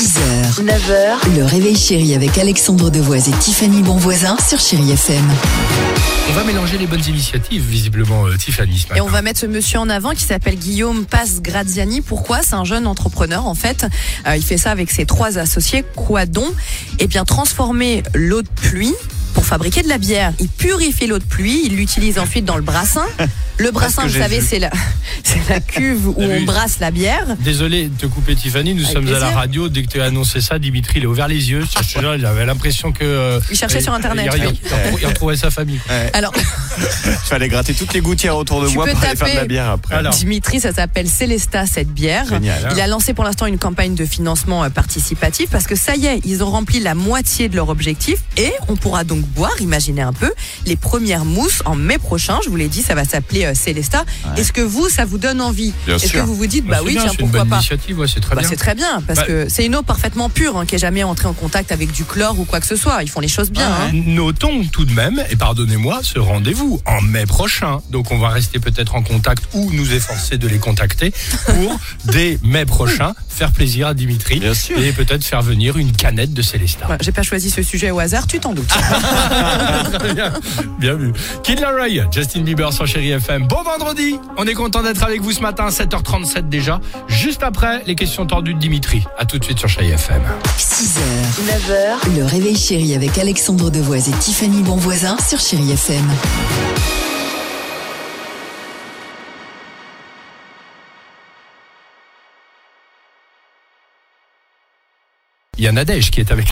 6h, 9h, le réveil chéri avec Alexandre Devoise et Tiffany Bonvoisin sur Chéri FM. On va mélanger les bonnes initiatives, visiblement, euh, Tiffany. ce Et on va mettre ce monsieur en avant qui s'appelle Guillaume Paz Graziani. Pourquoi? C'est un jeune entrepreneur en fait. Euh, il fait ça avec ses trois associés. Quoi donc Eh bien, transformer l'eau de pluie fabriquer de la bière. Il purifie l'eau de pluie, il l'utilise ensuite dans le brassin. Le brassin, vous savez, c'est la, c'est la cuve où T'as on brasse la bière. Désolé de te couper, Tiffany. Nous Avec sommes à la radio. Dès que tu as annoncé ça, Dimitri, il a ouvert les yeux. Je te jure, il avait l'impression que. euh, Il cherchait sur Internet, Il, il- oui. il retrou- il retrouvait sa famille. Alors, fallait gratter toutes les gouttières autour de Tu moi pour aller faire de la bière après. Alors. Dimitri, ça s'appelle Célesta, cette bière. Génial. Il a lancé pour l'instant une campagne de financement euh, participatif parce que ça y est, ils ont rempli la moitié de leur objectif et on pourra donc boire, imaginez un peu, les premières mousses en mai prochain. Je vous l'ai dit, ça va s'appeler euh, Célesta. Est-ce que vous, ça vous donne envie? Bien Est-ce que vous vous dites, bah, c'est oui, bien, tiens, c'est une pourquoi bonne pas? initiative. ouais, c'est très Bah, bien. c'est très bien parce Bah- que c'est une eau parfaitement pure hein, qui est jamais entrée en contact avec du chlore ou quoi que ce soit. Ils font les choses bien. hein. Notons tout de même, et pardonnez-moi, ce rendez-vous en mai prochain. Donc on va rester peut-être en contact ou nous efforcer de les contacter pour, dès mai prochain, faire plaisir à Dimitri Bien sûr. et peut-être faire venir une canette de Célestin. Ouais, J'ai pas choisi ce sujet au hasard, tu t'en doutes. Très bien, bien vu. Kid Laroi, Justin Bieber sur Chéri FM. Bon vendredi, on est content d'être avec vous ce matin, 7h37 déjà. Juste après, les questions tordues de Dimitri. À tout de suite sur Chéri FM. 6h, 9h, le réveil chéri avec Alexandre Devoise et Tiffany Bonvoisin sur Chéri FM. Il y Nadège qui est avec